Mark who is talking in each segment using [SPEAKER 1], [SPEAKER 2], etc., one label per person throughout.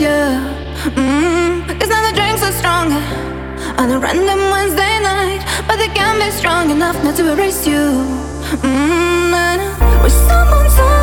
[SPEAKER 1] miss you. Mm, Cause now the drinks are stronger on a random Wednesday night, but they can't be strong enough not to erase you. Mm, and wish someone told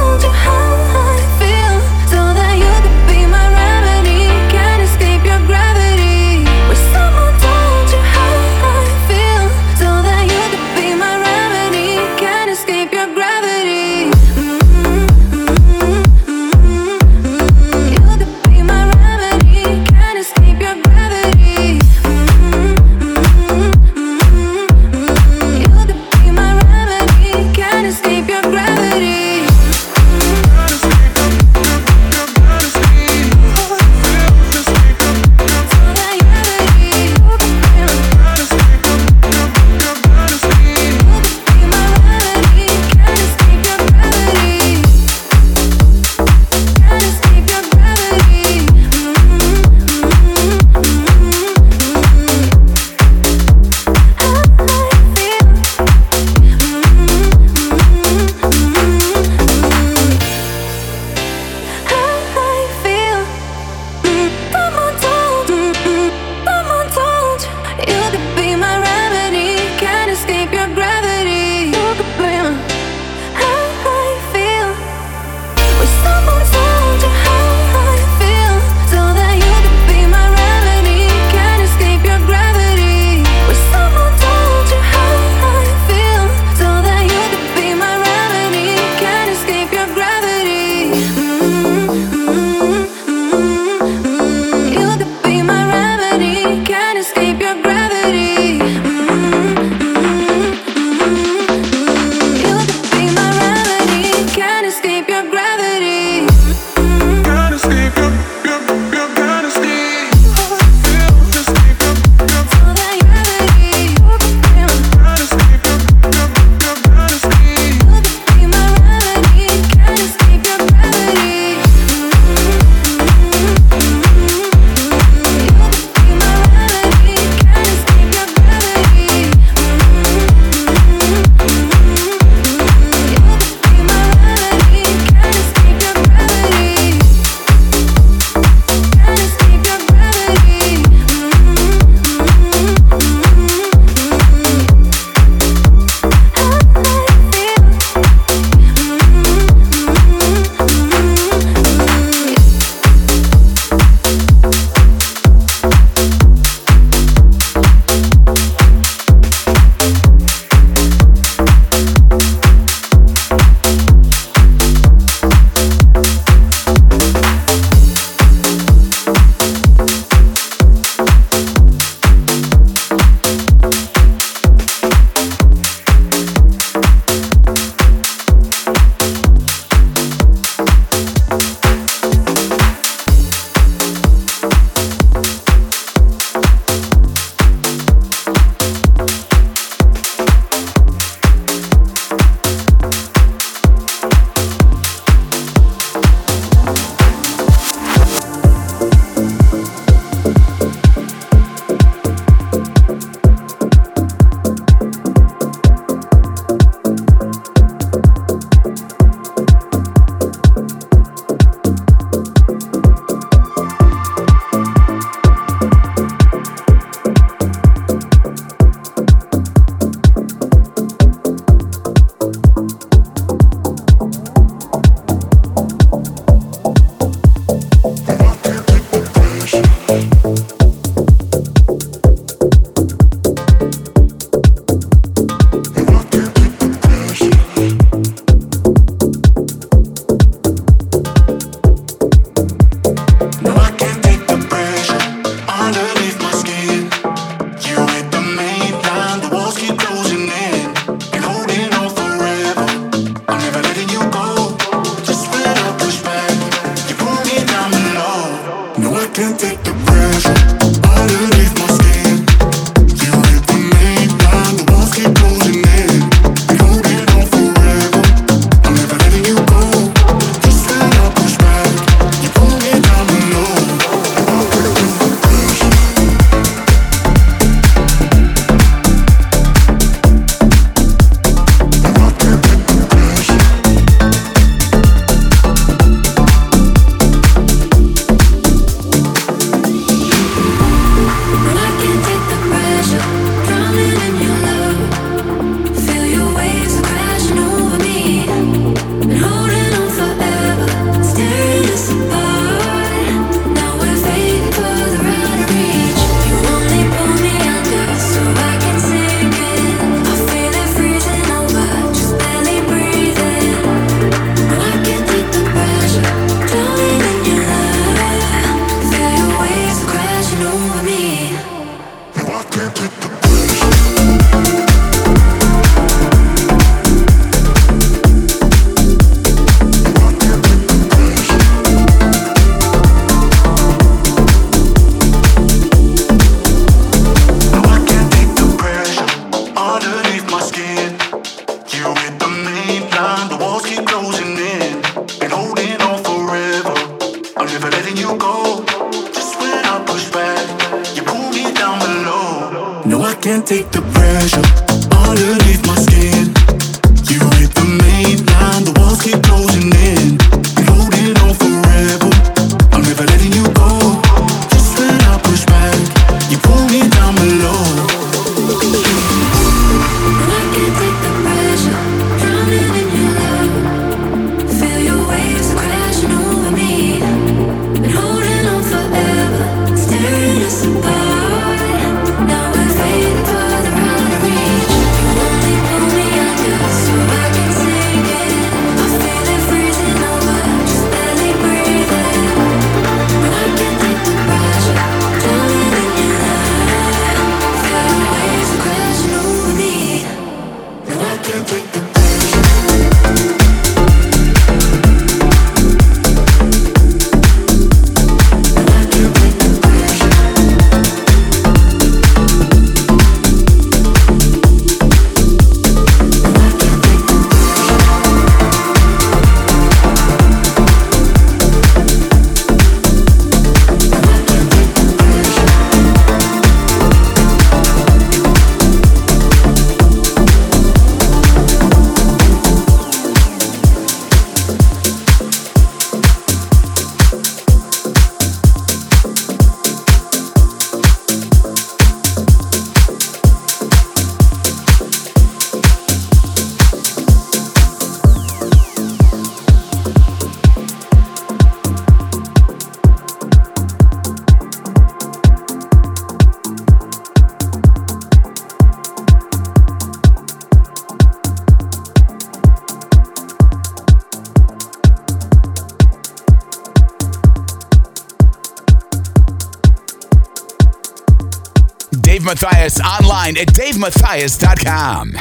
[SPEAKER 2] Davematthias.com.